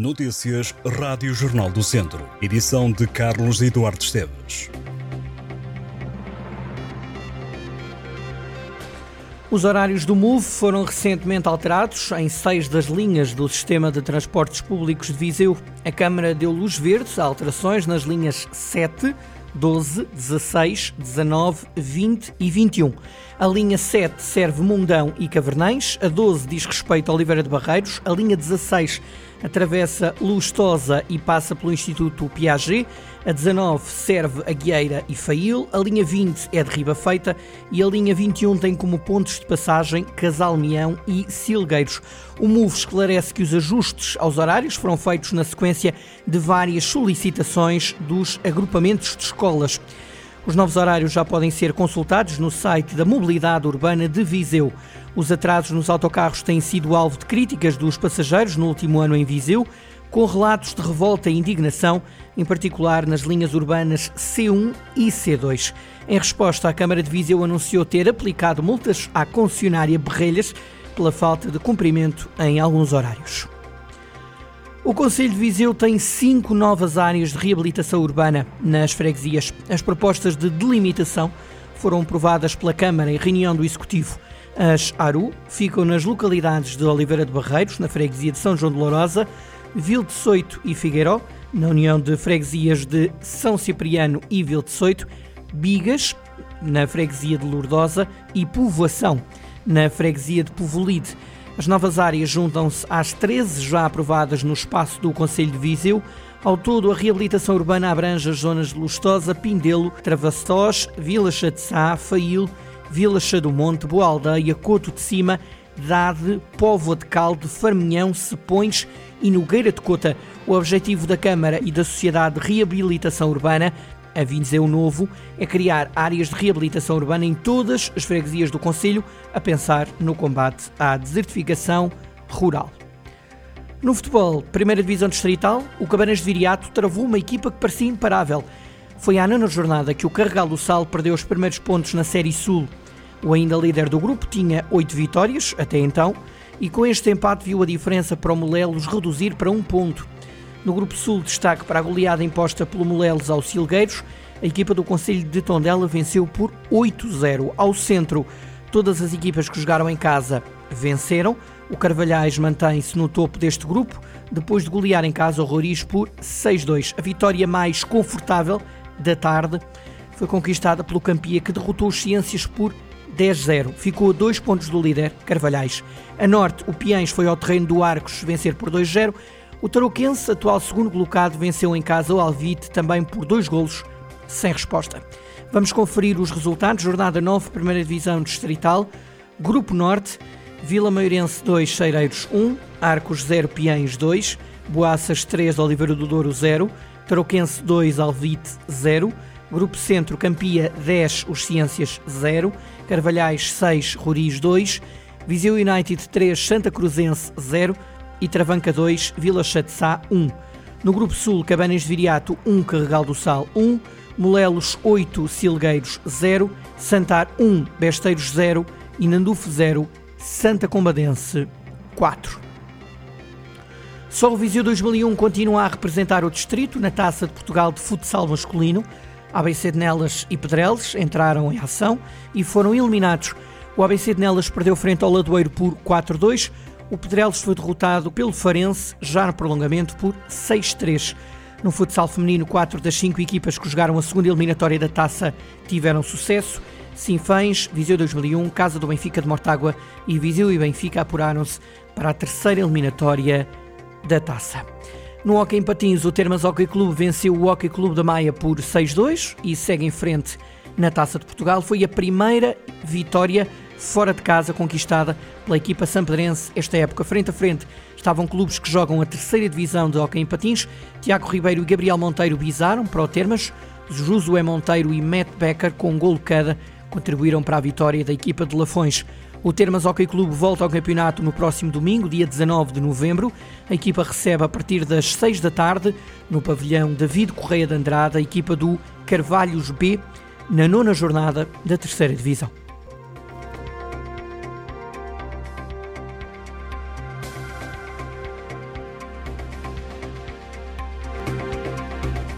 Notícias Rádio Jornal do Centro. Edição de Carlos Eduardo Esteves. Os horários do MOVE foram recentemente alterados em seis das linhas do sistema de transportes públicos de Viseu. A Câmara deu luz verde a alterações nas linhas 7, 12, 16, 19, 20 e 21. A linha 7 serve Mundão e Cavernães, a 12 diz respeito a Oliveira de Barreiros, a linha 16 atravessa Lustosa e passa pelo Instituto Piaget, a 19 serve a Guieira e Fail, a linha 20 é de Riba Feita e a linha 21 tem como pontos de passagem Casal Mião e Silgueiros. O MOVE esclarece que os ajustes aos horários foram feitos na sequência de várias solicitações dos agrupamentos de escolas. Os novos horários já podem ser consultados no site da Mobilidade Urbana de Viseu. Os atrasos nos autocarros têm sido alvo de críticas dos passageiros no último ano em Viseu com relatos de revolta e indignação, em particular nas linhas urbanas C1 e C2. Em resposta, a Câmara de Viseu anunciou ter aplicado multas à concessionária Berrelhas pela falta de cumprimento em alguns horários. O Conselho de Viseu tem cinco novas áreas de reabilitação urbana nas freguesias. As propostas de delimitação foram aprovadas pela Câmara em reunião do Executivo. As ARU ficam nas localidades de Oliveira de Barreiros, na freguesia de São João de Lourosa, Vil de Soito e Figueiró, na união de freguesias de São Cipriano e Vil de Soito, Bigas, na freguesia de Lourdosa e Povoação, na freguesia de Povolide. As novas áreas juntam-se às 13 já aprovadas no espaço do Conselho de Viseu. Ao todo, a reabilitação urbana abrange as zonas de Lustosa, Pindelo, Travastós, Vila Sá, Fail, Vila Chá do Monte, Boa Aldeia, Coto de Cima, Dade, Póvoa de Calde, Farminhão, Sepões e Nogueira de Cota. O objetivo da Câmara e da Sociedade de Reabilitação Urbana a Viseu Novo é criar áreas de reabilitação urbana em todas as freguesias do Conselho, a pensar no combate à desertificação rural. No futebol, primeira divisão distrital, o Cabanas de Viriato travou uma equipa que parecia imparável. Foi à nona jornada que o Carregal do Sal perdeu os primeiros pontos na Série Sul. O ainda líder do grupo tinha oito vitórias, até então, e com este empate viu a diferença para o Molelos reduzir para um ponto. No Grupo Sul, destaque para a goleada imposta pelo Molelos aos Silgueiros. A equipa do Conselho de Tondela venceu por 8-0. Ao centro, todas as equipas que jogaram em casa venceram. O Carvalhais mantém-se no topo deste grupo, depois de golear em casa o Roriz por 6-2. A vitória mais confortável da tarde foi conquistada pelo Campia, que derrotou os Ciências por 10-0. Ficou a dois pontos do líder, Carvalhais. A norte, o Piens foi ao terreno do Arcos vencer por 2-0. O Tarouquense, atual segundo colocado, venceu em casa o Alvite também por dois golos, sem resposta. Vamos conferir os resultados. Jornada 9, Primeira Divisão Distrital. Grupo Norte, Vila Maiorense 2, Cheireiros 1, Arcos 0, Piens 2, Boaças 3, Oliveira do Douro 0, Tarouquense 2, Alvite 0, Grupo Centro, Campia 10, Os Ciências 0, Carvalhais 6, Roriz 2, Viseu United 3, Santa Cruzense 0 e Travanca 2, Vila Chatzá 1. No Grupo Sul, Cabanas de Viriato 1, Carregal do Sal 1, Molelos 8, Silgueiros 0, Santar 1, Besteiros 0 e Nandufo 0, Santa Combadense 4. Só o Viseu 2001 continua a representar o distrito na Taça de Portugal de Futsal Masculino. ABC de Nelas e Pedreles entraram em ação e foram eliminados. O ABC de Nelas perdeu frente ao Ladoeiro por 4-2. O Pedreles foi derrotado pelo Farense, já no prolongamento, por 6-3. No futsal feminino, quatro das cinco equipas que jogaram a segunda eliminatória da taça tiveram sucesso. Sinfãs, Viseu 2001, Casa do Benfica de Mortágua e Viseu e Benfica apuraram-se para a terceira eliminatória da taça. No Hockey em Patins, o Termas Hockey Clube venceu o Hockey Clube da Maia por 6-2 e segue em frente na Taça de Portugal. Foi a primeira vitória fora de casa conquistada pela equipa sampedrense esta época. Frente a frente estavam clubes que jogam a terceira divisão de Hockey em Patins. Tiago Ribeiro e Gabriel Monteiro bizaram para o Termas. Josué Monteiro e Matt Becker, com um golo cada, contribuíram para a vitória da equipa de Lafões. O Termas Hockey Clube volta ao campeonato no próximo domingo, dia 19 de novembro. A equipa recebe a partir das 6 da tarde, no pavilhão David Correia de Andrade, a equipa do Carvalhos B, na nona jornada da terceira divisão.